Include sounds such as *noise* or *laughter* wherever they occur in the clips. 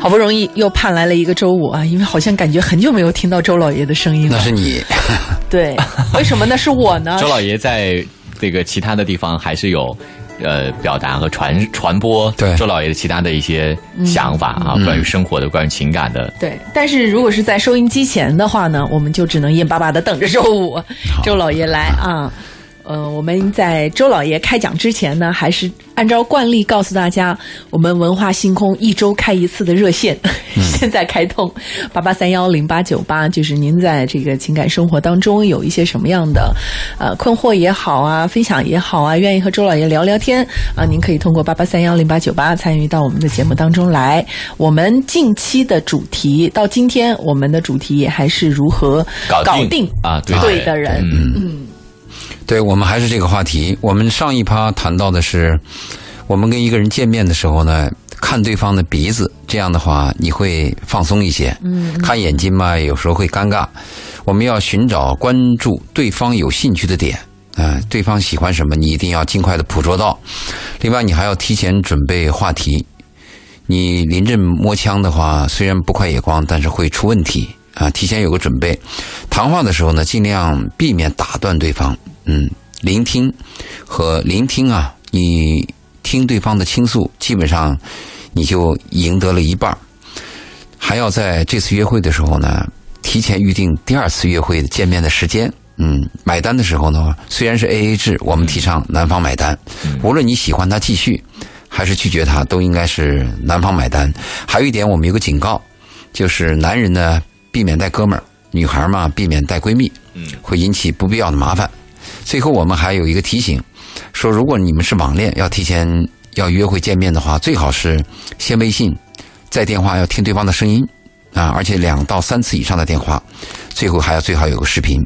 好不容易又盼来了一个周五啊，因为好像感觉很久没有听到周老爷的声音了。那是你，*laughs* 对，为什么呢？是我呢？周老爷在这个其他的地方还是有。呃，表达和传传播对周老爷的其他的一些想法啊，关于生活的，关于情感的。对，但是如果是在收音机前的话呢，我们就只能眼巴巴的等着周五周老爷来啊。呃，我们在周老爷开讲之前呢，还是按照惯例告诉大家，我们文化星空一周开一次的热线，*laughs* 现在开通八八三幺零八九八，就是您在这个情感生活当中有一些什么样的呃困惑也好啊，分享也好啊，愿意和周老爷聊聊天啊，您可以通过八八三幺零八九八参与到我们的节目当中来。我们近期的主题到今天，我们的主题也还是如何搞定？定。啊对。对的人，嗯。嗯。对我们还是这个话题。我们上一趴谈到的是，我们跟一个人见面的时候呢，看对方的鼻子，这样的话你会放松一些。嗯，看眼睛嘛，有时候会尴尬。我们要寻找关注对方有兴趣的点，啊、对方喜欢什么，你一定要尽快的捕捉到。另外，你还要提前准备话题。你临阵摸枪的话，虽然不快也光，但是会出问题啊！提前有个准备。谈话的时候呢，尽量避免打断对方。嗯，聆听和聆听啊，你听对方的倾诉，基本上你就赢得了一半儿还要在这次约会的时候呢，提前预定第二次约会的见面的时间。嗯，买单的时候呢，虽然是 A A 制，我们提倡男方买单。无论你喜欢他继续，还是拒绝他，都应该是男方买单。还有一点，我们有个警告，就是男人呢避免带哥们儿，女孩嘛避免带闺蜜，会引起不必要的麻烦。最后，我们还有一个提醒，说如果你们是网恋，要提前要约会见面的话，最好是先微信，再电话要听对方的声音啊，而且两到三次以上的电话，最后还要最好有个视频。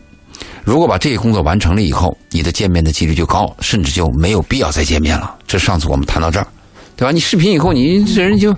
如果把这些工作完成了以后，你的见面的几率就高，甚至就没有必要再见面了。这上次我们谈到这儿，对吧？你视频以后，你这人就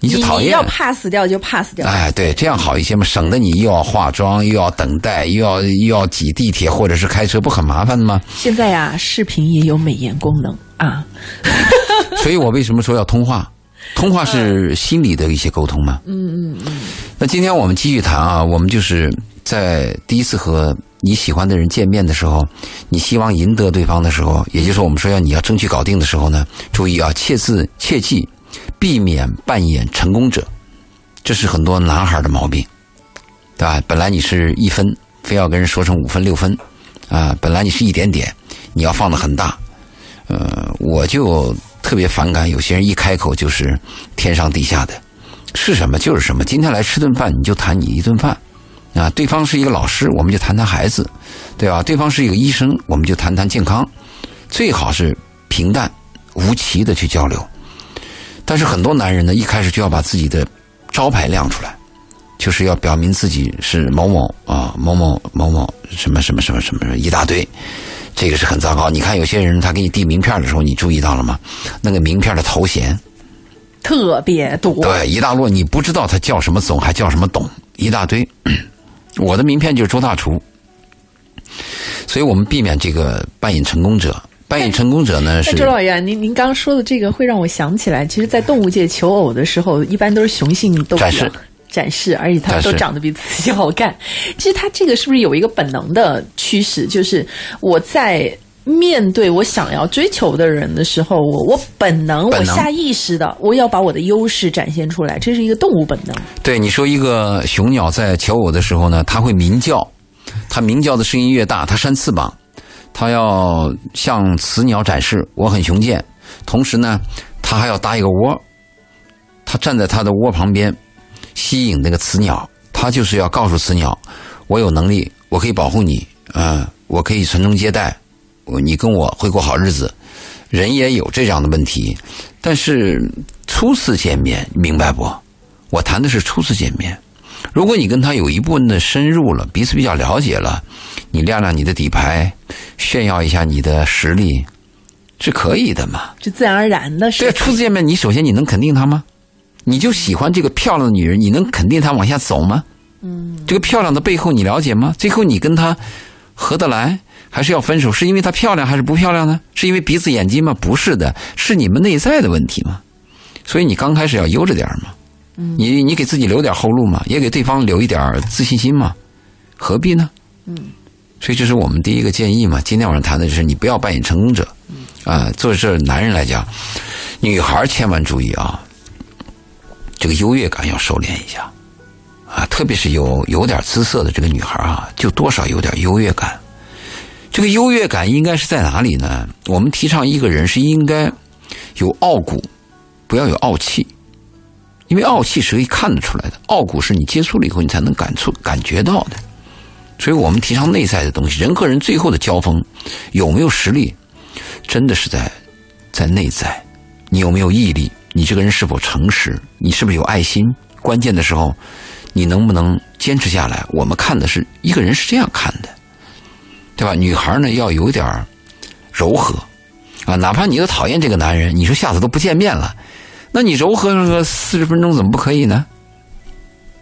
你就讨厌要 pass 掉就 pass 掉。哎，对，这样好一些嘛，省得你又要化妆，又要等待，又要又要挤地铁或者是开车，不很麻烦的吗？现在呀，视频也有美颜功能啊。*laughs* *laughs* 所以我为什么说要通话？通话是心理的一些沟通嘛。嗯嗯嗯。那今天我们继续谈啊，我们就是在第一次和你喜欢的人见面的时候，你希望赢得对方的时候，也就是我们说要你要争取搞定的时候呢，注意啊，切字切记避免扮演成功者，这是很多男孩的毛病，对吧？本来你是一分，非要跟人说成五分六分，啊，本来你是一点点，你要放的很大，呃，我就特别反感有些人一开口就是天上地下的，是什么就是什么。今天来吃顿饭，你就谈你一顿饭，啊，对方是一个老师，我们就谈谈孩子，对吧？对方是一个医生，我们就谈谈健康，最好是平淡无奇的去交流。但是很多男人呢，一开始就要把自己的招牌亮出来，就是要表明自己是某某啊，某某某某什么什么什么什么一大堆，这个是很糟糕。你看有些人他给你递名片的时候，你注意到了吗？那个名片的头衔，特别多。对，一大摞，你不知道他叫什么总，还叫什么董，一大堆。我的名片就是周大厨，所以我们避免这个扮演成功者。扮演成功者呢 *laughs* 是周老爷，您您刚刚说的这个会让我想起来，其实，在动物界求偶的时候，一般都是雄性都展示展示，而且它们都长得比自己好看。其实它这个是不是有一个本能的趋势？就是我在面对我想要追求的人的时候，我我本能，我下意识的，我要把我的优势展现出来，这是一个动物本能。对你说，一个雄鸟在求偶的时候呢，它会鸣叫，它鸣叫的声音越大，它扇翅膀，他要向雌鸟展示我很雄健。同时呢，他还要搭一个窝，他站在他的窝旁边，吸引那个雌鸟。他就是要告诉雌鸟，我有能力，我可以保护你，嗯、我可以传宗接代，你跟我会过好日子。人也有这样的问题，但是初次见面，明白不？我谈的是初次见面。如果你跟他有一部分的深入了，彼此比较了解了，你亮亮你的底牌，炫耀一下你的实力，是可以的嘛？就自然而然的对，初次见面，你首先你能肯定他吗？你就喜欢这个漂亮的女人，你能肯定她往下走吗？嗯，这个漂亮的背后你了解吗？最后你跟她合得来，还是要分手？是因为她漂亮还是不漂亮呢？是因为鼻子眼睛吗？不是的，是你们内在的问题嘛。所以你刚开始要悠着点儿嘛，你你给自己留点后路嘛，也给对方留一点自信心嘛，何必呢？嗯，所以这是我们第一个建议嘛。今天晚上谈的就是你不要扮演成功者，啊，作为这男人来讲，女孩千万注意啊，这个优越感要收敛一下，啊，特别是有有点姿色的这个女孩啊，就多少有点优越感。这个优越感应该是在哪里呢？我们提倡一个人是应该有傲骨，不要有傲气，因为傲气是可以看得出来的，傲骨是你接触了以后你才能感触感觉到的。所以我们提倡内在的东西，人和人最后的交锋有没有实力，真的是在在内在，你有没有毅力？你这个人是否诚实？你是不是有爱心？关键的时候，你能不能坚持下来？我们看的是一个人是这样看的。对吧？女孩呢要有点柔和啊，哪怕你都讨厌这个男人，你说下次都不见面了，那你柔和个四十分钟怎么不可以呢？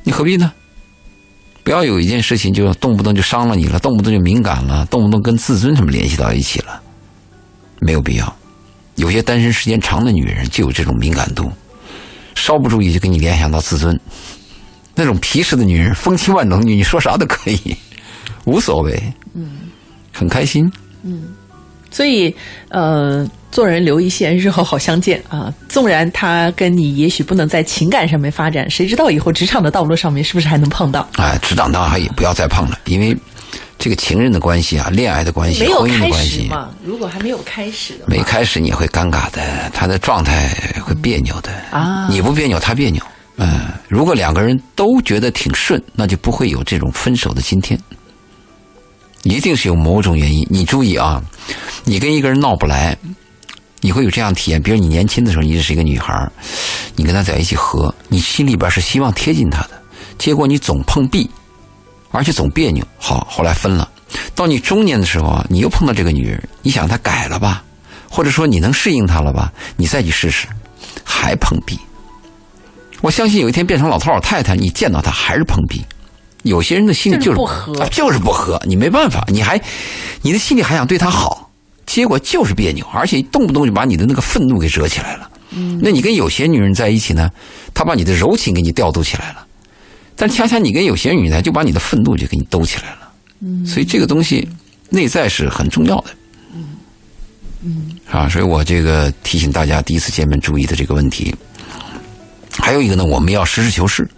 你何必呢？不要有一件事情就动不动就伤了你了，动不动就敏感了，动不动跟自尊什么联系到一起了，没有必要。有些单身时间长的女人就有这种敏感度，稍不注意就给你联想到自尊。那种皮实的女人，风情万种女，你说啥都可以，无所谓。嗯。很开心，所以呃，做人留一线，日后好相见啊。纵然他跟你也许不能在情感上面发展，谁知道以后职场的道路上面是不是还能碰到？*laughs* 哎，职场当然也不要再碰了，因为这个情人的关系啊，恋爱的关系，婚姻的开关系，始嘛。如果还没有开始没开始你会尴尬的，他的状态会别扭的啊你不别扭，他别扭。嗯，如果两个人都觉得挺顺，那就不会有这种分手的今天。一定是有某种原因。你注意啊，你跟一个人闹不来，你会有这样体验。比如你年轻的时候，你认识一个女孩，你跟她在一起合，你心里边是希望贴近她的，结果你总碰壁，而且总别扭。好，后来分了。到你中年的时候啊，你又碰到这个女人，你想她改了吧，或者说你能适应她了吧，你再去试试，还碰壁。我相信有一天变成老头老太太，你见到她还是碰壁。有些人的心里就是就是不合啊就是不合，你没办法，你还你的心里还想对他好，结果就是别扭，而且动不动就把你的那个愤怒给惹起来了。嗯，那你跟有些女人在一起呢，她把你的柔情给你调度起来了，但恰恰你跟有些女人就把你的愤怒就给你兜起来了。嗯，所以这个东西内在是很重要的。嗯嗯，啊，所以我这个提醒大家第一次见面注意的这个问题。还有一个呢，我们要实事求是。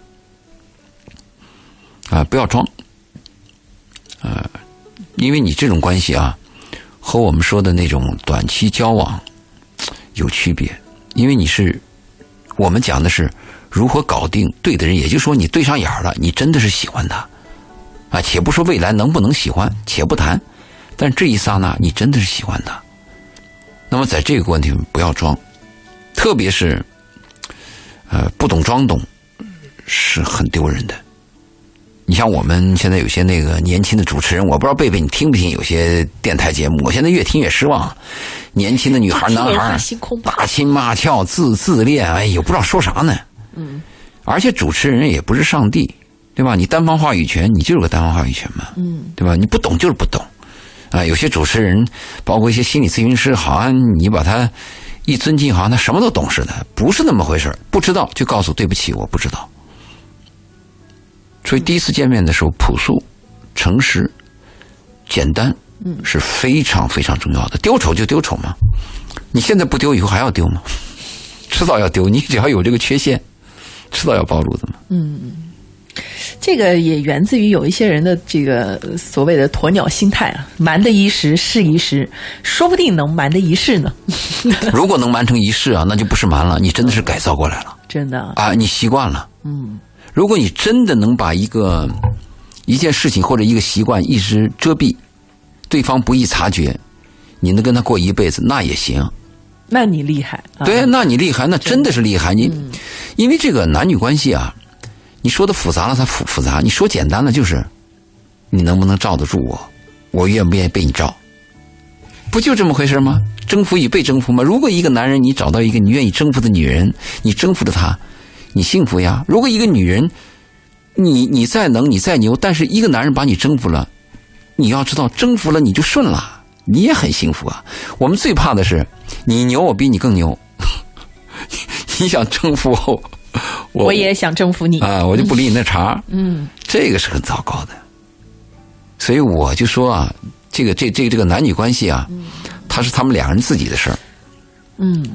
啊，不要装，呃，因为你这种关系啊，和我们说的那种短期交往有区别，因为你是我们讲的是如何搞定对的人，也就是说你对上眼了，你真的是喜欢他。啊，且不说未来能不能喜欢，且不谈，但这一刹那你真的是喜欢他，那么在这个问题不要装，特别是呃不懂装懂是很丢人的。你像我们现在有些那个年轻的主持人，我不知道贝贝你听不听有些电台节目，我现在越听越失望。年轻的女孩、男孩打情骂俏、自自恋，哎呦，不知道说啥呢。嗯，而且主持人也不是上帝，对吧？你单方话语权，你就是个单方话语权嘛。嗯，对吧？你不懂就是不懂。啊，有些主持人，包括一些心理咨询师，好像你把他一尊敬，好像他什么都懂似的，不是那么回事不知道就告诉对不起，我不知道。所以第一次见面的时候，朴素、诚实、简单，是非常非常重要的。丢丑就丢丑嘛，你现在不丢，以后还要丢吗？迟早要丢。你只要有这个缺陷，迟早要暴露的嘛。嗯这个也源自于有一些人的这个所谓的鸵鸟心态啊，瞒得一时是一时，说不定能瞒得一世呢。*laughs* 如果能瞒成一世啊，那就不是瞒了，你真的是改造过来了 *laughs* 真的，啊，你习惯了。嗯，如果你真的能把一个一件事情或者一个习惯一直遮蔽，对方不易察觉，你能跟他过一辈子，那也行。那你厉害。啊、对，那你厉害，那真的是厉害。你，因为这个男女关系啊，你说的复杂了，它复复杂；你说简单了，就是你能不能罩得住我，我愿不愿意被你罩，不就这么回事吗？征服与被征服吗？如果一个男人你找到一个你愿意征服的女人，你征服了她，你幸福呀。如果一个女人，你你再能，你再牛，但是一个男人把你征服了，你要知道，征服了你就顺了，你也很幸福啊。我们最怕的是你牛，我比你更牛。*laughs* 你想征服我，我也想征服你啊，我就不理你那茬。嗯，这个是很糟糕的。所以我就说啊，这个这这这个男女关系啊，它是他们两个人自己的事儿。嗯，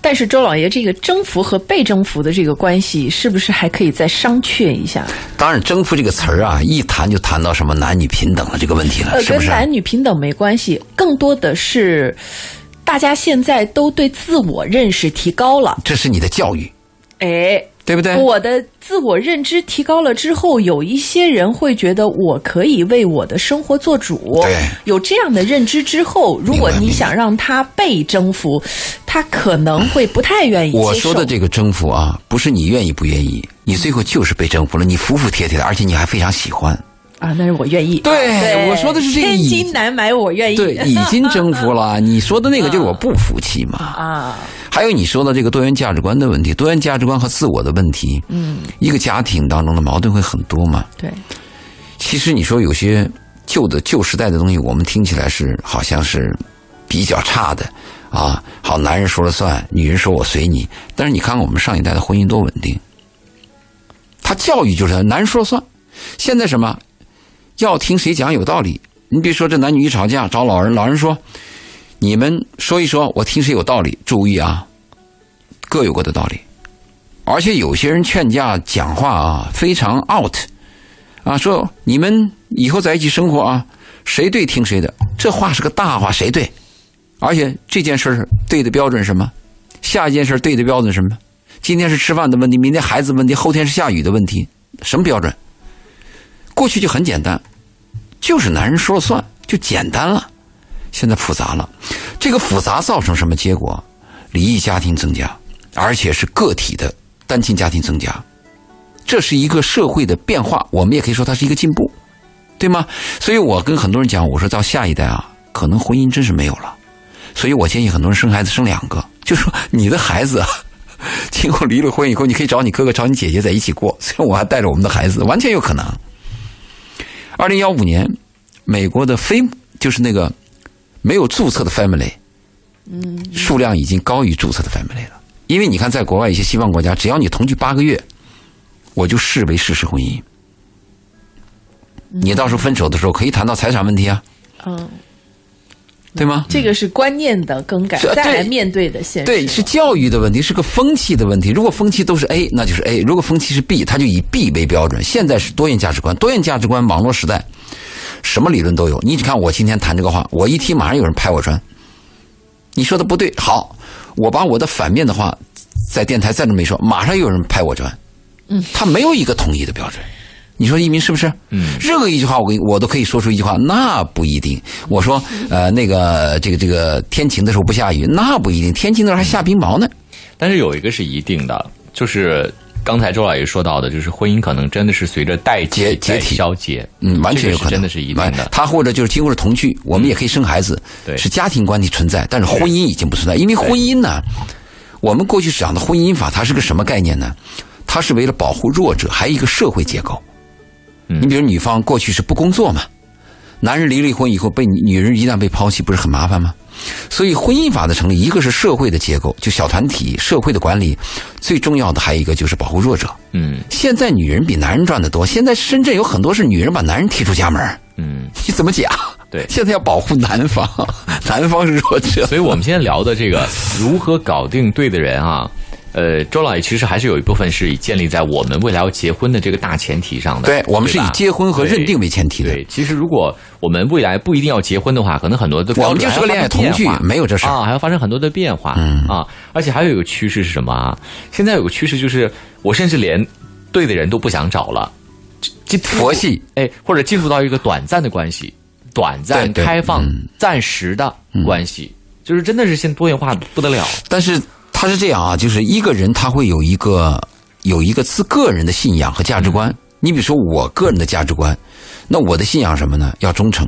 但是周老爷，这个征服和被征服的这个关系，是不是还可以再商榷一下？当然，征服这个词儿啊，一谈就谈到什么男女平等的这个问题了，呃，是不是？跟男女平等没关系，更多的是大家现在都对自我认识提高了，这是你的教育，哎。对不对？我的自我认知提高了之后，有一些人会觉得我可以为我的生活做主。对，有这样的认知之后，如果你想让他被征服，他可能会不太愿意。我说的这个征服啊，不是你愿意不愿意，你最后就是被征服了，你服服帖帖的，而且你还非常喜欢。啊，那是我愿意。对，我说的是这个。千金难买我愿意。对，*laughs* 已经征服了。你说的那个就是我不服气嘛。啊。还有你说的这个多元价值观的问题，多元价值观和自我的问题。嗯。一个家庭当中的矛盾会很多嘛？对。其实你说有些旧的旧时代的东西，我们听起来是好像是比较差的啊。好，男人说了算，女人说我随你。但是你看看我们上一代的婚姻多稳定。他教育就是男人说了算。现在什么？要听谁讲有道理？你比如说，这男女一吵架，找老人，老人说：“你们说一说，我听谁有道理。”注意啊，各有各的道理。而且有些人劝架讲话啊，非常 out 啊，说你们以后在一起生活啊，谁对听谁的。这话是个大话，谁对？而且这件事对的标准什么？下一件事对的标准什么？今天是吃饭的问题，明天孩子问题，后天是下雨的问题，什么标准？过去就很简单，就是男人说了算，就简单了。现在复杂了，这个复杂造成什么结果？离异家庭增加，而且是个体的单亲家庭增加，这是一个社会的变化。我们也可以说它是一个进步，对吗？所以我跟很多人讲，我说到下一代啊，可能婚姻真是没有了。所以我建议很多人生孩子生两个，就说你的孩子啊 *laughs* 今后离了婚以后，你可以找你哥哥、找你姐姐在一起过，所以我还带着我们的孩子，完全有可能。二零幺五年，美国的非就是那个没有注册的 family，嗯，数量已经高于注册的 family 了。因为你看，在国外一些西方国家，只要你同居八个月，我就视为事实婚姻。你到时候分手的时候，可以谈到财产问题啊。嗯。对吗？这个是观念的更改，再来面对的现实。对，是教育的问题，是个风气的问题。如果风气都是 A，那就是 A；如果风气是 B，它就以 B 为标准。现在是多元价值观，多元价值观，网络时代，什么理论都有。你只看我今天谈这个话，我一提，马上有人拍我砖。你说的不对，好，我把我的反面的话在电台再这么一说，马上又有人拍我砖。嗯，他没有一个统一的标准。你说一鸣是不是？嗯，任何一句话，我我都可以说出一句话，那不一定。我说，呃，那个这个这个天晴的时候不下雨，那不一定。天晴的时候还下冰雹呢。但是有一个是一定的，就是刚才周老爷说到的，就是婚姻可能真的是随着代解解体消解，嗯，完全有可能，真的是一定的。他或者就是经过了同居，我们也可以生孩子，对，是家庭关系存在，但是婚姻已经不存在，因为婚姻呢，我们过去讲的婚姻法，它是个什么概念呢？它是为了保护弱者，还有一个社会结构。你比如女方过去是不工作嘛，男人离了婚以后被女人一旦被抛弃，不是很麻烦吗？所以婚姻法的成立，一个是社会的结构，就小团体社会的管理，最重要的还有一个就是保护弱者。嗯，现在女人比男人赚的多，现在深圳有很多是女人把男人踢出家门。嗯，你怎么讲？对，现在要保护男方，*laughs* 男方是弱者。所以我们今天聊的这个如何搞定对的人啊。呃，周老爷其实还是有一部分是以建立在我们未来要结婚的这个大前提上的。对，我们是以结婚和认定为前提的。对，其实如果我们未来不一定要结婚的话，可能很多的我们就是个恋爱同居，没有这事啊，还要发生很多的变化。嗯啊，而且还有一个趋势是什么啊？现在有个趋势就是，我甚至连对的人都不想找了，进佛系哎，或者进入到一个短暂的关系，短暂开放、暂时的关系，就是真的是现多元化不得了。但是。他是这样啊，就是一个人他会有一个有一个自个人的信仰和价值观。你比如说我个人的价值观，那我的信仰什么呢？要忠诚，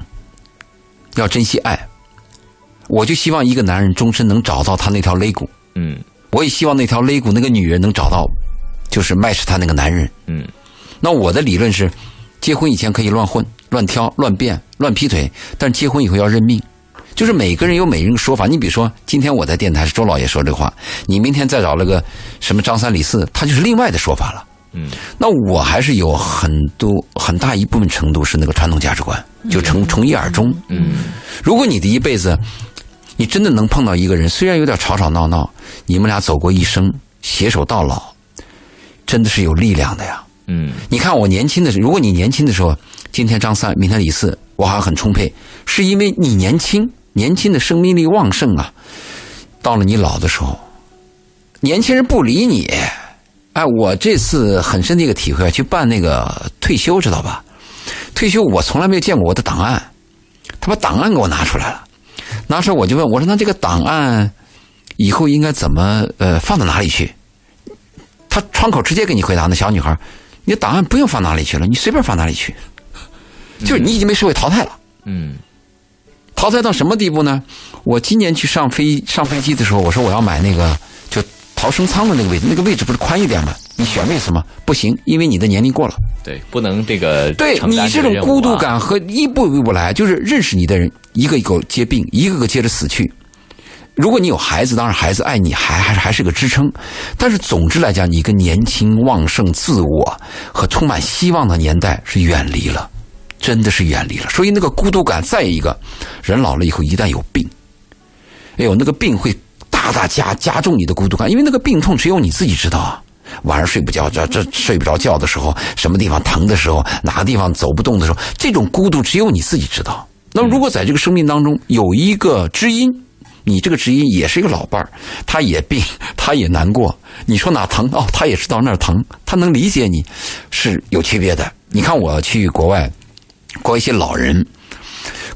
要珍惜爱。我就希望一个男人终身能找到他那条肋骨。嗯，我也希望那条肋骨那个女人能找到，就是 match 他那个男人。嗯，那我的理论是，结婚以前可以乱混，乱挑、乱变、乱劈腿，但是结婚以后要认命。就是每个人有每个人的说法。你比如说，今天我在电台是周老爷说这话，你明天再找了个什么张三李四，他就是另外的说法了。嗯，那我还是有很多很大一部分程度是那个传统价值观，就从从一而终。嗯，如果你的一辈子，你真的能碰到一个人，虽然有点吵吵闹闹，你们俩走过一生，携手到老，真的是有力量的呀。嗯，你看我年轻的时候，如果你年轻的时候，今天张三，明天李四，我好像很充沛，是因为你年轻，年轻的生命力旺盛啊。到了你老的时候，年轻人不理你。哎，我这次很深的一个体会，去办那个退休，知道吧？退休我从来没有见过我的档案，他把档案给我拿出来了，拿出来我就问我说：“那这个档案以后应该怎么呃放到哪里去？”他窗口直接给你回答，那小女孩，你的档案不用放哪里去了，你随便放哪里去，就是你已经被社会淘汰了。嗯，淘汰到什么地步呢？我今年去上飞上飞机的时候，我说我要买那个就逃生舱的那个位置，那个位置不是宽一点吗？你选位置吗？不行，因为你的年龄过了。对，不能这个对你这种孤独感和一步一步来，就是认识你的人一个一个接病，一个个接着死去。如果你有孩子，当然孩子爱你还还是还是个支撑，但是总之来讲，你跟年轻旺盛、自我和充满希望的年代是远离了，真的是远离了。所以那个孤独感，再一个人老了以后一旦有病，哎呦，那个病会大大加加重你的孤独感，因为那个病痛只有你自己知道啊。晚上睡不觉，这这睡不着觉的时候，什么地方疼的时候，哪个地方走不动的时候，这种孤独只有你自己知道。那么，如果在这个生命当中有一个知音，你这个知音也是一个老伴儿，他也病，他也难过，你说哪疼哦，他也知道那儿疼，他能理解你，是有区别的。你看我去国外，国外一些老人。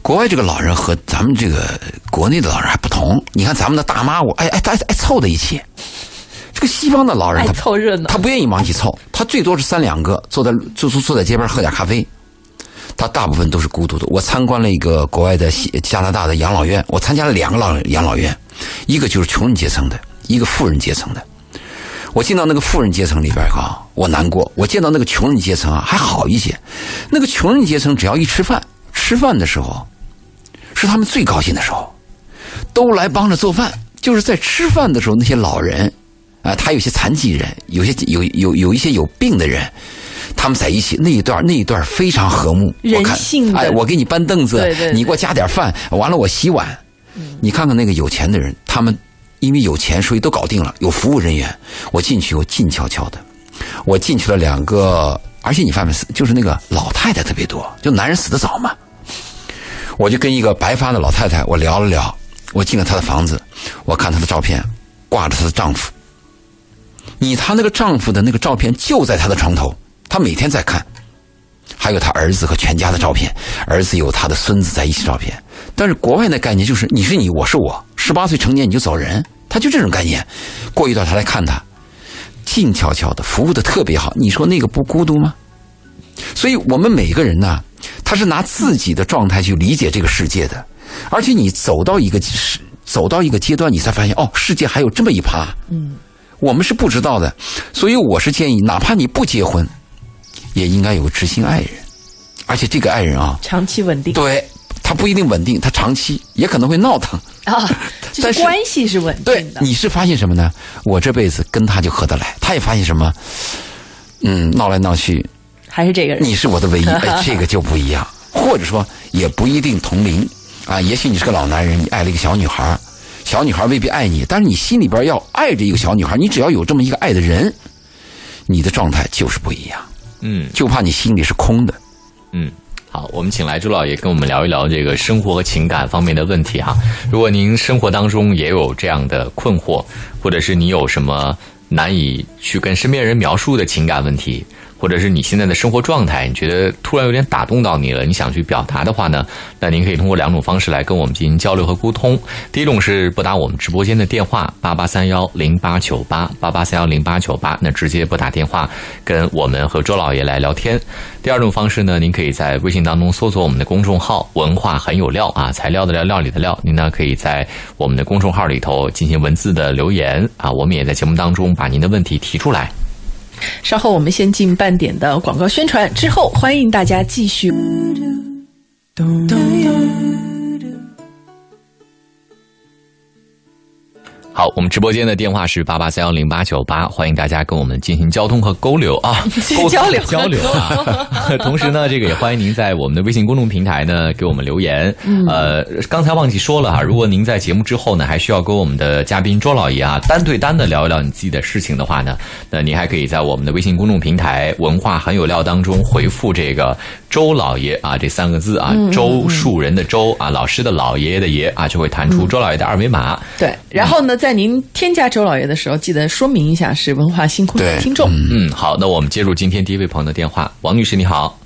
国外这个老人和咱们这个国内的老人还不同。你看咱们的大妈，我哎哎爱爱凑在一起。这个西方的老人他凑热闹他不愿意往一起凑，他最多是三两个坐在坐坐坐在街边喝点咖啡。他大部分都是孤独的。我参观了一个国外的西加拿大的养老院，我参加了两个老养老院，一个就是穷人阶层的，一个富人阶层的。我进到那个富人阶层里边啊，我难过；我见到那个穷人阶层啊，还好一些。那个穷人阶层只要一吃饭，吃饭的时候是他们最高兴的时候，都来帮着做饭。就是在吃饭的时候，那些老人啊，他有些残疾人，有些有有有一些有病的人，他们在一起那一段那一段非常和睦。我看人性的哎，我给你搬凳子，对对对你给我加点饭，完了我洗碗。你看看那个有钱的人，他们因为有钱，所以都搞定了，有服务人员。我进去，我静悄悄的，我进去了两个，而且你发现就是那个老太太特别多，就男人死得早嘛。我就跟一个白发的老太太，我聊了聊。我进了她的房子，我看她的照片，挂着她的丈夫。你她那个丈夫的那个照片就在她的床头，她每天在看。还有她儿子和全家的照片，儿子有她的孙子在一起照片。但是国外的概念就是你是你，我是我，十八岁成年你就走人，他就这种概念。过一段他来看他，静悄悄的，服务的特别好。你说那个不孤独吗？所以我们每个人呢，他是拿自己的状态去理解这个世界的，而且你走到一个是走到一个阶段，你才发现哦，世界还有这么一趴，嗯，我们是不知道的。所以我是建议，哪怕你不结婚，也应该有个知心爱人，而且这个爱人啊，长期稳定对他不一定稳定，他长期也可能会闹腾。啊，*laughs* 但是是关系是稳对定，的。你是发现什么呢？我这辈子跟他就合得来，他也发现什么？嗯，闹来闹去，还是这个人，你是我的唯一，*laughs* 哎，这个就不一样。或者说，也不一定同龄啊。也许你是个老男人，你爱了一个小女孩，小女孩未必爱你，但是你心里边要爱着一个小女孩，你只要有这么一个爱的人，你的状态就是不一样。嗯就怕你心里是空的。嗯。好，我们请来朱老爷跟我们聊一聊这个生活和情感方面的问题哈。如果您生活当中也有这样的困惑，或者是你有什么难以去跟身边人描述的情感问题，或者是你现在的生活状态，你觉得突然有点打动到你了，你想去表达的话呢，那您可以通过两种方式来跟我们进行交流和沟通。第一种是拨打我们直播间的电话八八三幺零八九八八八三幺零八九八，那直接拨打电话跟我们和周老爷来聊天。第二种方式呢，您可以在微信当中搜索我们的公众号“文化很有料”啊，材料的料，料理的料。您呢可以在我们的公众号里头进行文字的留言啊，我们也在节目当中把您的问题提出来。稍后我们先进半点的广告宣传，之后欢迎大家继续。好，我们直播间的电话是八八三幺零八九八，欢迎大家跟我们进行交通和沟流啊，*laughs* 沟交流。交流。*laughs* 啊。同时呢，这个也欢迎您在我们的微信公众平台呢给我们留言。呃，刚才忘记说了啊，如果您在节目之后呢，还需要跟我们的嘉宾周老爷啊单对单的聊一聊你自己的事情的话呢，那您还可以在我们的微信公众平台“文化很有料”当中回复这个“周老爷”啊这三个字啊，周树人的周啊，老师的老爷爷的爷啊，就会弹出周老爷的二维码。对，然后呢，在您添加周老爷的时候，记得说明一下是文化星空的听众。嗯，好，那我们接入今天第一位朋友的电话，王女士你好。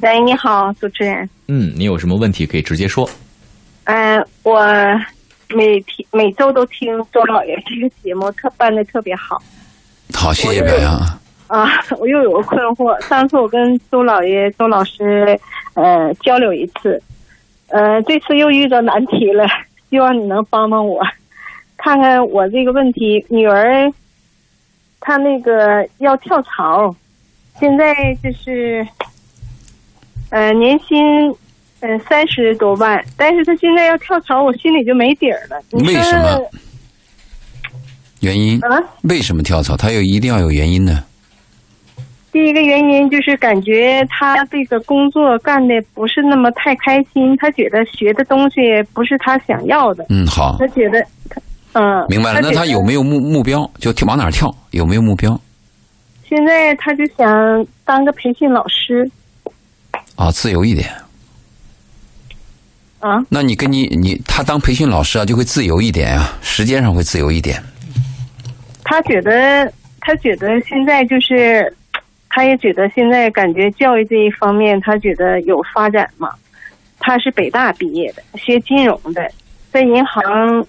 喂，你好，主持人。嗯，你有什么问题可以直接说。嗯、我每天每周都听周老爷这个节目，特办的特别好好，谢谢表扬啊。啊。我又有个困惑，上次我跟周老爷、周老师呃交流一次，呃，这次又遇到难题了，希望你能帮帮我，看看我这个问题。女儿她那个要跳槽，现在就是呃年薪呃三十多万，但是她现在要跳槽，我心里就没底儿了。为什么？原因？啊？为什么跳槽？她有一定要有原因呢。第一个原因就是感觉他这个工作干的不是那么太开心，他觉得学的东西不是他想要的，嗯，好，他觉得他嗯，明白了。那他有没有？目目标？就跳往哪儿跳？有没有目标？现在他就想当个培训老师啊，自由一点。啊。那你跟你你他当培训老师啊，就会自由一点啊，时间上会自由一点。他觉得他觉得现在就是，他也觉得现在感觉教育这一方面，他觉得有发展嘛。他是北大毕业的，学金融的，在银行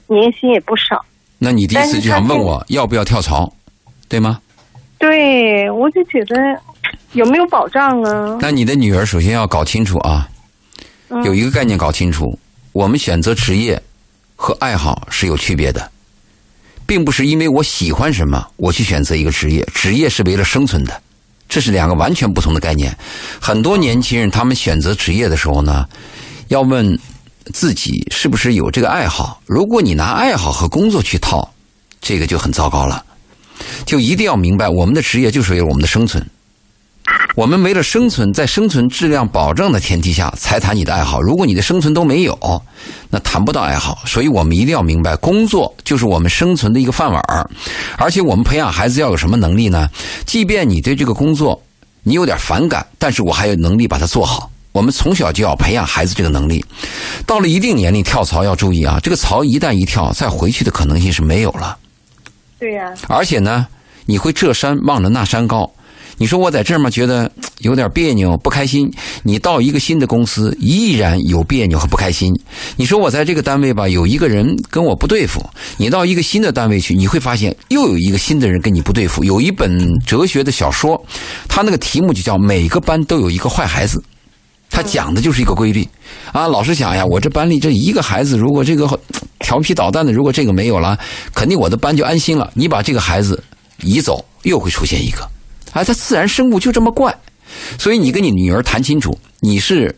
年薪也不少。那你第一次就想问我要不要跳槽，对吗？对，我就觉得有没有保障啊？那你的女儿首先要搞清楚啊，嗯有一个概念搞清楚，我们选择职业和爱好是有区别的，并不是因为我喜欢什么我去选择一个职业，职业是为了生存的，这是两个完全不同的概念。很多年轻人他们选择职业的时候呢，要问自己是不是有这个爱好。如果你拿爱好和工作去套，这个就很糟糕了。就一定要明白，我们的职业就是为了我们的生存。我们为了生存，在生存质量保证的前提下，才谈你的爱好。如果你的生存都没有，那谈不到爱好。所以我们一定要明白，工作就是我们生存的一个饭碗而且我们培养孩子要有什么能力呢？即便你对这个工作你有点反感，但是我还有能力把它做好。我们从小就要培养孩子这个能力。到了一定年龄跳槽要注意啊，这个槽一旦一跳，再回去的可能性是没有了。对呀、而且呢，你会这山望着那山高。你说我在这儿嘛，觉得 *tsk* 有点别扭、不开心。你到一个新的公司，依然有别扭和不开心。你说我在这个单位吧，有一个人跟我不对付。你到一个新的单位去，你会发现又有一个新的人跟你不对付。有一本哲学的小说，它那个题目就叫“每个班都有一个坏孩子”。他讲的就是一个规律啊！老师想呀，我这班里这一个孩子，如果这个 *tsk* 调皮捣蛋的，如果这个没有了，肯定我的班就安心了。你把这个孩子移走，又会出现一个，啊，他自然生物就这么怪。所以你跟你女儿谈清楚，你是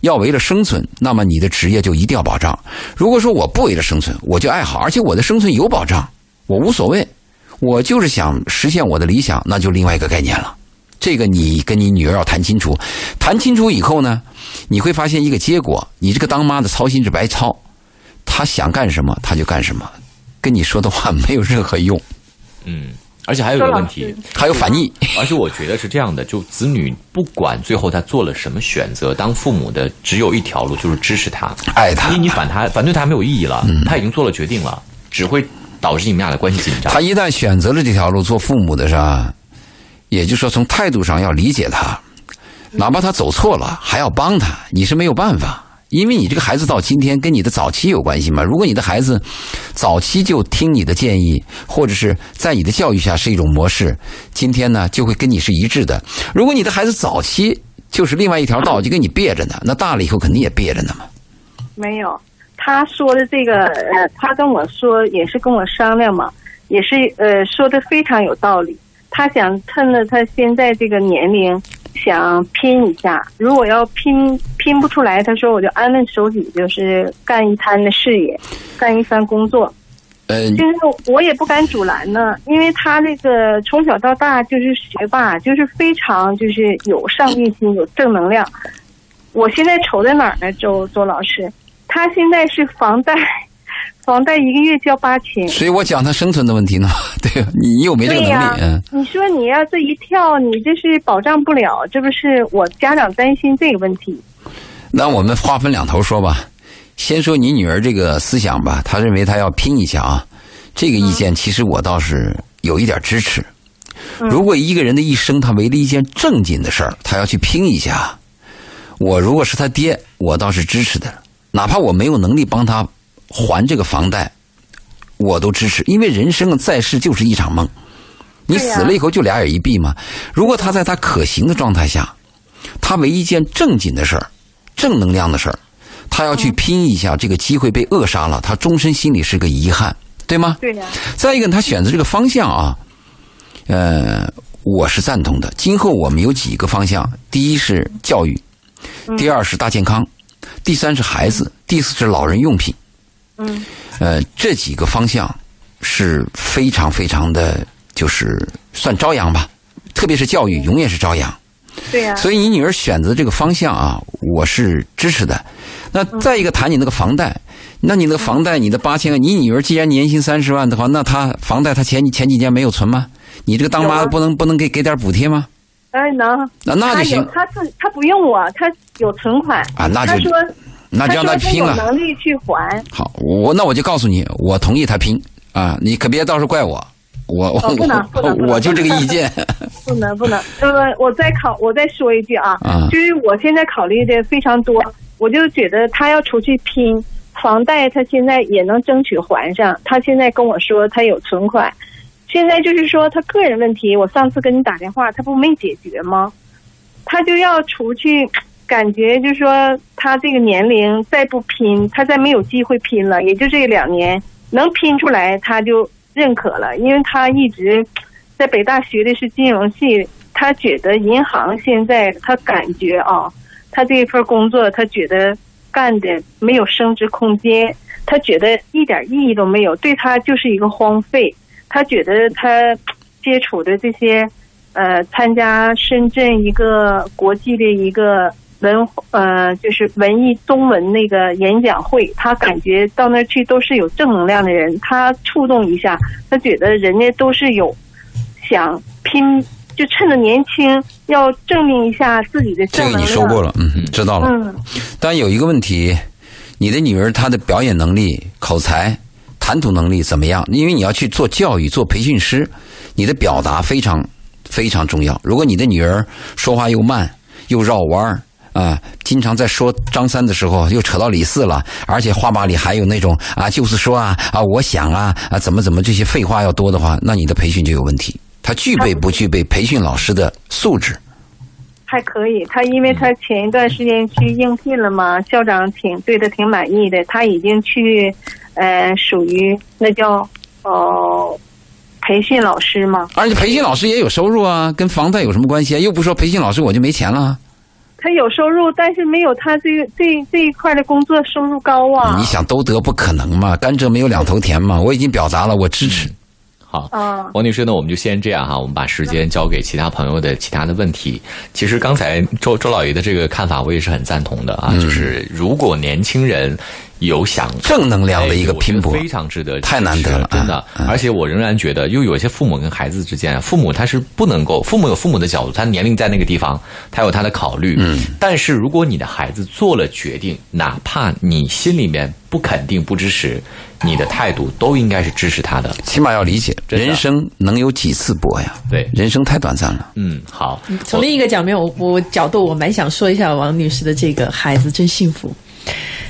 要为了生存，那么你的职业就一定要保障。如果说我不为了生存，我就爱好，而且我的生存有保障，我无所谓，我就是想实现我的理想，那就另外一个概念了。这个你跟你女儿要谈清楚，谈清楚以后呢，你会发现一个结果，你这个当妈的操心是白操，她想干什么她就干什么，跟你说的话没有任何用，嗯，而且还有一个问题，还有反逆。*laughs* 而且我觉得是这样的，就子女不管最后他做了什么选择，当父母的只有一条路，就是支持他，爱他你你反他反对他没有意义了，他已经做了决定了，只会导致你们俩的关系紧张他。一旦选择了这条路，做父母的是吧？也就是说，从态度上要理解他，哪怕他走错了，还要帮他，你是没有办法。因为你这个孩子到今天跟你的早期有关系嘛。如果你的孩子早期就听你的建议，或者是在你的教育下是一种模式，今天呢就会跟你是一致的。如果你的孩子早期就是另外一条道，就跟你别着呢，那大了以后肯定也别着呢嘛。没有，他说的这个，呃，他跟我说也是跟我商量嘛，也是呃说的非常有道理。他想趁着他现在这个年龄，想拼一下。如果要拼拼不出来，他说我就安分守己，就是干一摊的事业，干一番工作。呃，就是我也不敢阻拦呢，因为他这个从小到大就是学霸，就是非常就是有上进心、有正能量。我现在愁在哪儿呢？周周老师，他现在是房贷，房贷一个月交八千。所以我讲他生存的问题呢，*laughs* 对你又没这个能力，嗯，你说你要这一跳，你这是保障不了，这不是我家长担心这个问题。那我们划分两头说吧。先说你女儿这个思想吧，她认为她要拼一下啊，这个意见其实我倒是有一点支持。如果一个人的一生他为了一件正经的事儿，他要去拼一下，我如果是他爹，我倒是支持的，哪怕我没有能力帮他还这个房贷，我都支持，因为人生啊在世就是一场梦，你死了以后就俩眼一闭嘛。如果他在他可行的状态下，他为一件正经的事儿、正能量的事儿，他要去拼一下，这个机会被扼杀了，他终身心里是个遗憾，对吗？对呀、再一个，他选择这个方向啊，呃，我是赞同的。今后我们有几个方向：第一是教育，第二是大健康，第三是孩子，第四是老人用品。嗯，呃，这几个方向是非常非常的，就是算朝阳吧。特别是教育，永远是朝阳。对呀、所以你女儿选择这个方向啊，我是支持的。那再一个谈你那个房贷，那你那个房贷，你的八千万，你女儿既然年薪三十万的话，那她房贷她前前几年没有存吗？你这个当妈有啊不能不能给给点补贴吗？哎，能，那那就行他自他不用我，他有存款啊那就他说那就让他拼了。能力去还。好，我那我就告诉你，我同意他拼啊，你可别到时候怪我，我我哦不能我就这个意见。不能不能，呃，我再考，我再说一句啊，啊就是我现在考虑的非常多，我就觉得他要出去拼房贷，他现在也能争取还上。他现在跟我说他有存款，现在就是说他个人问题，我上次跟你打电话，他不没解决吗？他就要出去，感觉就是说他这个年龄再不拼，他再没有机会拼了，也就这两年能拼出来，他就认可了，因为他一直在北大学的是金融系，他觉得银行现在他感觉啊，他这份工作他觉得干的没有升值空间，他觉得一点意义都没有，对他就是一个荒废。他觉得他接触的这些，呃，参加深圳一个国际的一个文呃，就是文艺中文那个演讲会，他感觉到那儿去都是有正能量的人，他触动一下，他觉得人家都是有想拼，就趁着年轻要证明一下自己的这个正能量。你说过了，嗯，知道了。嗯，但有一个问题，你的女儿她的表演能力、口才、谈吐能力怎么样？因为你要去做教育、做培训师，你的表达非常非常重要。如果你的女儿说话又慢又绕弯儿啊，经常在说张三的时候又扯到李四了，而且话吧里还有那种啊，就是说啊啊，我想啊啊，怎么怎么这些废话要多的话，那你的培训就有问题。他具备不具备培训老师的素质？还可以。他因为他前一段时间去应聘了嘛，校长挺对他挺满意的，他已经去，呃，属于那叫哦、培训老师嘛。而且培训老师也有收入啊，跟房贷有什么关系啊？又不说培训老师我就没钱了啊。他有收入，但是没有他这个这这一块的工作收入高啊。你想都得不可能嘛？甘蔗没有两头甜嘛？我已经表达了，我支持。好，啊王女士那，我们就先这样哈，我们把时间交给其他朋友的其他的问题。其实刚才周周老爷的这个看法，我也是很赞同的啊，嗯就是如果年轻人有想正能量的一个拼搏非常值得，太难得了真的。而且我仍然觉得，又有一些父母跟孩子之间，父母他是不能够，父母有父母的角度，他年龄在那个地方，他有他的考虑。嗯，但是如果你的孩子做了决定，哪怕你心里面不肯定、不支持，你的态度都应该是支持他的。起码要理解，人生能有几次搏呀？对人生太短暂了。嗯，好，从另一个角面，我我角度，我蛮想说一下王女士的这个孩子真幸福，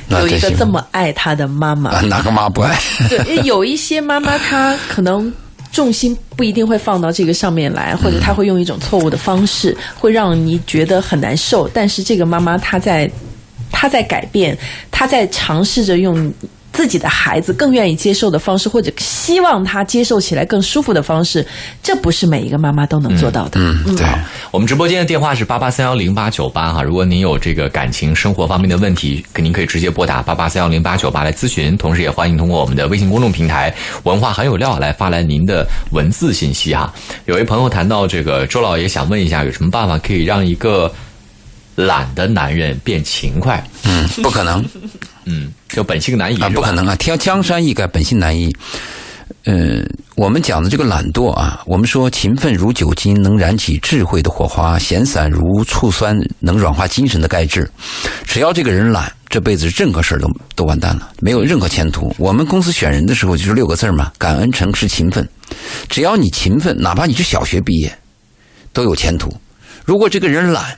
有一个这么爱她的妈妈啊。*laughs* 哪个妈不爱？对，因为有一些妈妈她可能重心不一定会放到这个上面来，或者她会用一种错误的方式，会让你觉得很难受。但是这个妈妈她在她在改变，他在尝试着用。自己的孩子更愿意接受的方式，或者希望他接受起来更舒服的方式，这不是每一个妈妈都能做到的。嗯，对。我们直播间的电话是八八三幺零八九八哈，如果您有这个感情生活方面的问题，您可以直接拨打八八三幺零八九八来咨询，同时也欢迎通过我们的微信公众平台“文化很有料”来发来您的文字信息哈。有位朋友谈到这个，周老爷想问一下，有什么办法可以让一个懒的男人变勤快？嗯，不可能。*laughs* 嗯，就本性难移啊，不可能啊！天江山易改，本性难移。嗯，我们讲的这个懒惰啊，我们说勤奋如酒精，能燃起智慧的火花；闲散如醋酸，能软化精神的钙质。只要这个人懒，这辈子任何事儿都都完蛋了，没有任何前途。我们公司选人的时候就是六个字嘛：感恩、诚实、勤奋。只要你勤奋，哪怕你是小学毕业，都有前途。如果这个人懒，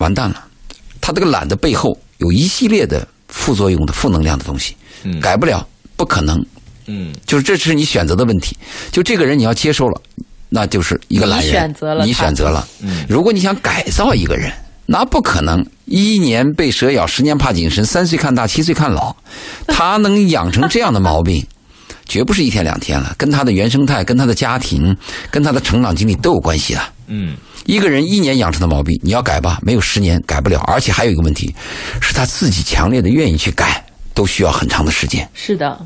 完蛋了。他这个懒的背后有一系列的副作用的负能量的东西，改不了，不可能。嗯，就是这是你选择的问题。就这个人你要接受了，那就是一个懒人。你选择了，你选择了。嗯，如果你想改造一个人，那不可能。一年被蛇咬，十年怕井绳，三岁看大，七岁看老。*laughs* 他能养成这样的毛病，绝不是一天两天了，跟他的原生态、跟他的家庭、跟他的成长经历都有关系的。嗯，一个人一年养成的毛病，你要改吧，没有十年改不了。而且还有一个问题，是他自己强烈的愿意去改，都需要很长的时间。是的。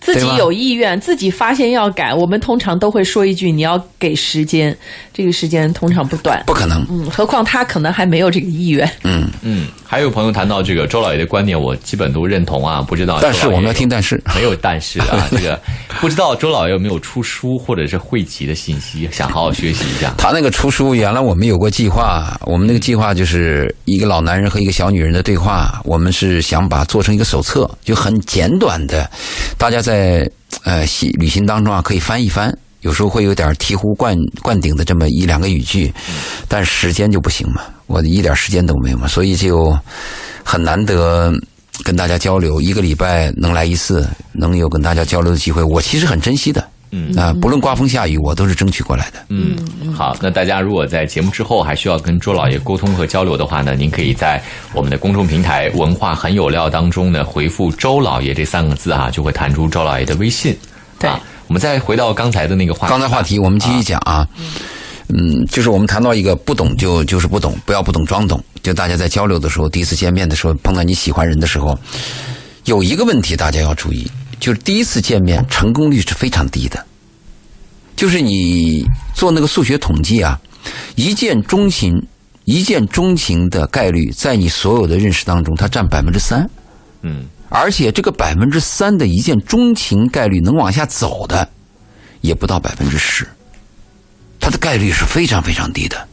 自己有意愿，自己发现要改，我们通常都会说一句：“你要给时间。”这个时间通常不短，不可能。嗯，何况他可能还没有这个意愿。嗯嗯。还有朋友谈到这个周老爷的观点，我基本都认同啊。不知道，但是我们要听但是，没有但是啊。这个 *laughs* 不知道周老爷有没有出书或者是汇集的信息，想好好学习一下。他那个出书，原来我们有过计划，我们那个计划就是一个老男人和一个小女人的对话，我们是想把做成一个手册，就很简短的，大家在呃旅行当中啊可以翻一翻。有时候会有点醍醐灌灌顶的这么一两个语句，但时间就不行嘛，我一点时间都没有嘛，所以就很难得跟大家交流。一个礼拜能来一次，能有跟大家交流的机会，我其实很珍惜的。嗯啊，不论刮风下雨，我都是争取过来的。嗯，好，那大家如果在节目之后还需要跟周老爷沟通和交流的话呢，您可以在我们的公众平台“文化很有料”当中呢回复“周老爷”这三个字啊，就会弹出周老爷的微信。对。我们再回到刚才的那个话，刚才话题，我们继续讲啊。嗯，就是我们谈到一个不懂就就是不懂，不要不懂装懂。就大家在交流的时候，第一次见面的时候，碰到你喜欢人的时候，有一个问题大家要注意，就是第一次见面成功率是非常低的。就是你做那个数学统计啊，一见钟情，一见钟情的概率，在你所有的认识当中，它占百分之三。嗯。而且这个百分之三的一见钟情概率能往下走的，也不到百分之十，它的概率是非常非常低的。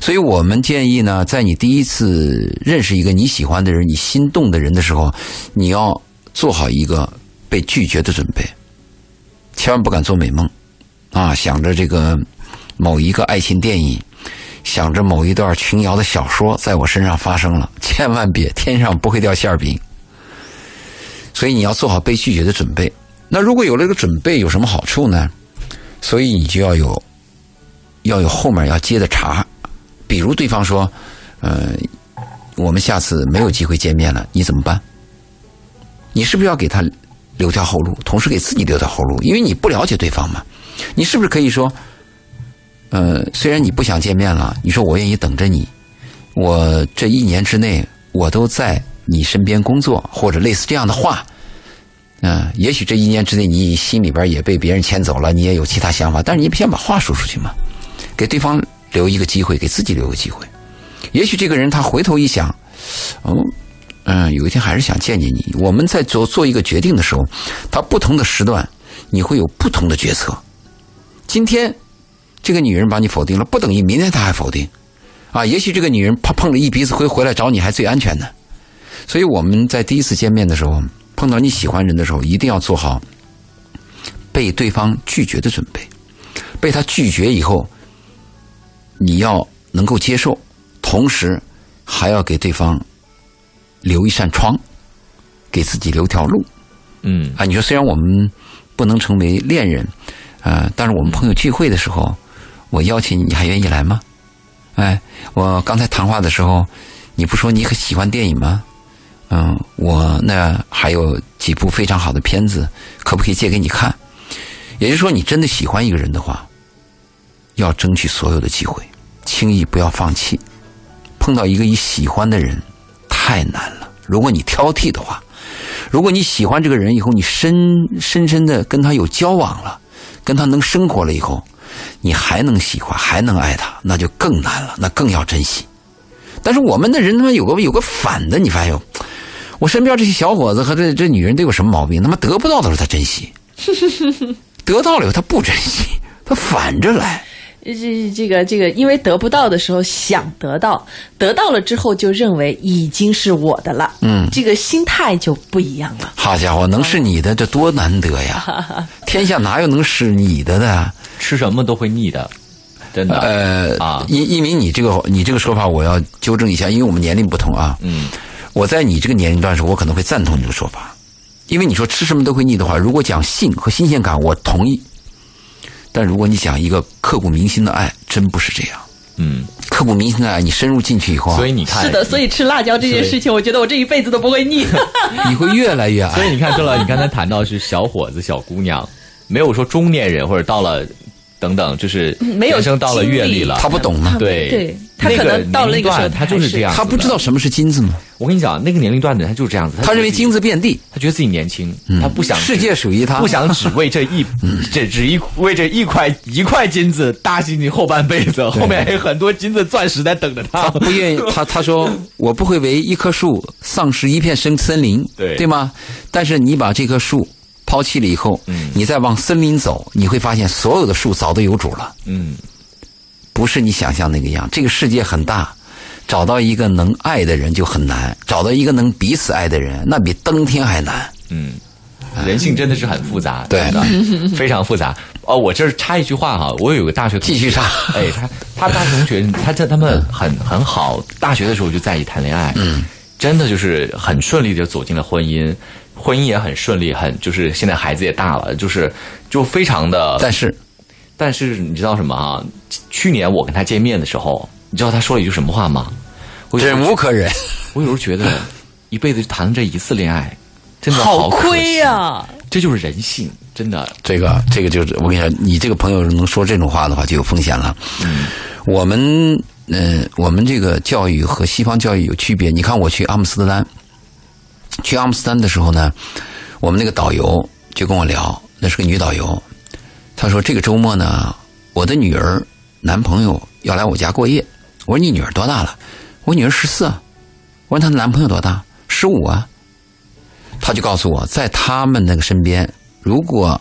所以我们建议呢，在你第一次认识一个你喜欢的人、你心动的人的时候，你要做好一个被拒绝的准备，千万不敢做美梦啊！想着这个某一个爱情电影，想着某一段琼瑶的小说在我身上发生了，千万别，天上不会掉馅饼。所以你要做好被拒绝的准备。那如果有了这个准备，有什么好处呢？所以你就要有，要有后面要接的茬。比如对方说：“呃，我们下次没有机会见面了，你怎么办？”你是不是要给他留条后路，同时给自己留条后路？因为你不了解对方嘛。你是不是可以说：“呃，虽然你不想见面了，你说我愿意等着你，我这一年之内我都在。”你身边工作或者类似这样的话，嗯，也许这一年之内你心里边也被别人牵走了，你也有其他想法，但是你不先把话说出去嘛，给对方留一个机会，给自己留个机会。也许这个人他回头一想，哦，嗯，有一天还是想见见你。我们在做做一个决定的时候，他不同的时段你会有不同的决策。今天这个女人把你否定了，不等于明天她还否定啊。也许这个女人怕碰了一鼻子灰回来找你还最安全呢。所以我们在第一次见面的时候，碰到你喜欢人的时候，一定要做好被对方拒绝的准备。被他拒绝以后，你要能够接受，同时还要给对方留一扇窗，给自己留条路。嗯啊，你说虽然我们不能成为恋人，啊，但是我们朋友聚会的时候，我邀请你，你还愿意来吗？哎，我刚才谈话的时候，你不说你很喜欢电影吗？嗯，我那还有几部非常好的片子，可不可以借给你看？也就是说，你真的喜欢一个人的话，要争取所有的机会，轻易不要放弃。碰到一个你喜欢的人太难了。如果你挑剔的话，如果你喜欢这个人以后，你深深深的跟他有交往了，跟他能生活了以后，你还能喜欢，还能爱他，那就更难了，那更要珍惜。但是我们的人他妈有个有个反的，你发现有？我身边这些小伙子和这这女人都有什么毛病？他妈得不到的时候他珍惜，*laughs* 得到了以后他不珍惜，他反着来。这这个这个，因为得不到的时候想得到，得到了之后就认为已经是我的了。嗯，这个心态就不一样了。好家伙，能是你的这多难得呀！*laughs* 天下哪有能是你的的？吃什么都会腻的，真的。呃啊，一一鸣，你这个你这个说法我要纠正一下，因为我们年龄不同啊。嗯，我在你这个年龄段时候，我可能会赞同你这个说法，因为你说吃什么都会腻的话，如果讲性和新鲜感，我同意。但如果你讲一个刻骨铭心的爱，真不是这样。嗯，刻骨铭心的爱，你深入进去以后啊，所以你看，是的，所以吃辣椒这件事情，我觉得我这一辈子都不会腻。*laughs* 你会越来越爱。所以你看，周老，你刚才谈到是小伙子、小姑娘，没有说中年人或者到了等等，就是没有人生到了阅历了，他不懂吗？对对，他可能到了那个段，他就是这样，他不知道什么是金子吗？我跟你讲，那个年龄段的人他就是这样子，他认为金子，遍地，他觉得自己年轻，他不想世界属于他，不想只为这一这只一为这一块一块金子搭进你后半辈子，后面还有很多金子钻石在等着他。他不愿意，*laughs* 他他说我不会为一棵树丧失一片森森林，对。对吗？但是你把这棵树抛弃了以后，嗯。你再往森林走，你会发现所有的树早都有主了，嗯，不是你想象那个样。这个世界很大，找到一个能爱的人就很难，找到一个能彼此爱的人，那比登天还难。嗯，人性真的是很复杂，对。的。非常复杂。哦，我这儿插一句话哈，我有个大学同学。继续插。哎，他他大学同学，*laughs* 他这他们很很好，大学的时候就在一起谈恋爱，嗯，真的就是很顺利的走进了婚姻，婚姻也很顺利，很就是现在孩子也大了，就是就非常的，但是但是你知道什么啊？去年我跟他见面的时候，你知道他说了一句什么话吗？忍无可忍，我有时候觉得一辈子就谈这一次恋爱，真的好亏呀、这就是人性，真的。这个这个就是我跟你说，你这个朋友能说这种话的话，就有风险了。我们嗯，我们这个教育和西方教育有区别。你看，我去阿姆斯特丹，去阿姆斯丹的时候呢，我们那个导游就跟我聊，那是个女导游，她说这个周末呢，我的女儿男朋友要来我家过夜。我说你女儿多大了？我女儿十四啊。我说她的男朋友多大？十五啊。她就告诉我，在他们那个身边，如果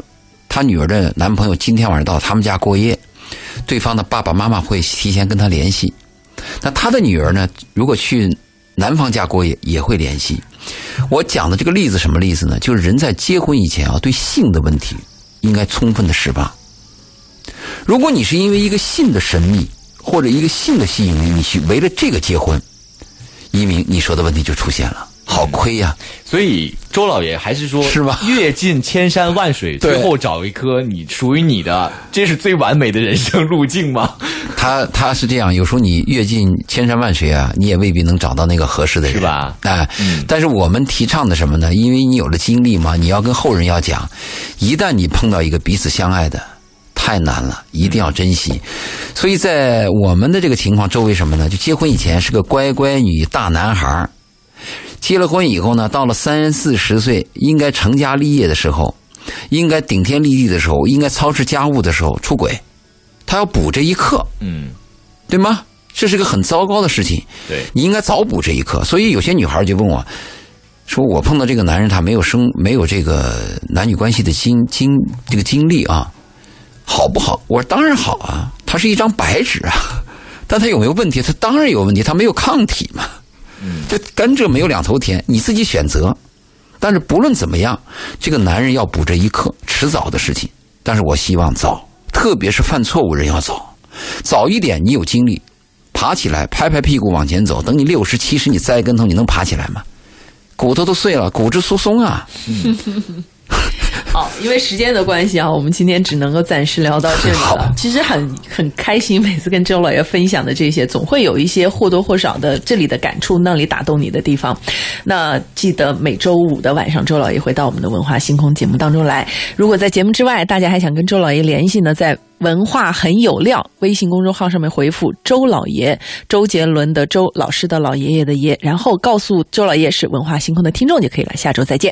她女儿的男朋友今天晚上到他们家过夜，对方的爸爸妈妈会提前跟她联系。那她的女儿呢，如果去男方家过夜，也会联系。我讲的这个例子什么例子呢？就是人在结婚以前啊，对性的问题应该充分的释放。如果你是因为一个性的神秘或者一个性的吸引力，你去为了这个结婚，一鸣你说的问题就出现了，好亏呀、所以周老爷还是说，是吧阅尽千山万水，*laughs* 最后找一颗你属于你的，这是最完美的人生路径吗？*laughs* 他他是这样，有时候你阅尽千山万水啊，你也未必能找到那个合适的人，是吧哎，但是我们提倡的什么呢？因为你有了经历嘛，你要跟后人要讲，一旦你碰到一个彼此相爱的，太难了，一定要珍惜。所以在我们的这个情况，周围什么呢？就结婚以前是个乖乖女大男孩儿结了婚以后呢，到了三四十岁，应该成家立业的时候，应该顶天立地的时候，应该操持家务的时候出轨，他要补这一课。嗯，对吗？这是个很糟糕的事情，对，你应该早补这一课。所以有些女孩就问我，说我碰到这个男人，他没有生没有这个男女关系的经经这个经历啊，好不好？我说当然好啊，他是一张白纸啊，*laughs* 但他有没有问题？他当然有问题，他没有抗体嘛。嗯，这甘蔗没有两头甜，你自己选择。但是不论怎么样，这个男人要补这一课，迟早的事情。但是我希望早，特别是犯错误人要早，早一点。你有精力，爬起来，拍拍屁股往前走。等你六十七十，你栽跟头，你能爬起来吗？骨头都碎了，骨质疏松啊。好，*laughs* 因为时间的关系啊，我们今天只能够暂时聊到这里了。其实很很开心，每次跟周老爷分享的这些，总会有一些或多或少的这里的感触，那里打动你的地方。那记得每周五的晚上，周老爷会到我们的文化星空节目当中来。如果在节目之外，大家还想跟周老爷联系呢，在文化很有料微信公众号上面回复“周老爷”，周杰伦的周，老师的老爷爷的爷，然后告诉周老爷是文化星空的听众就可以了。下周再见。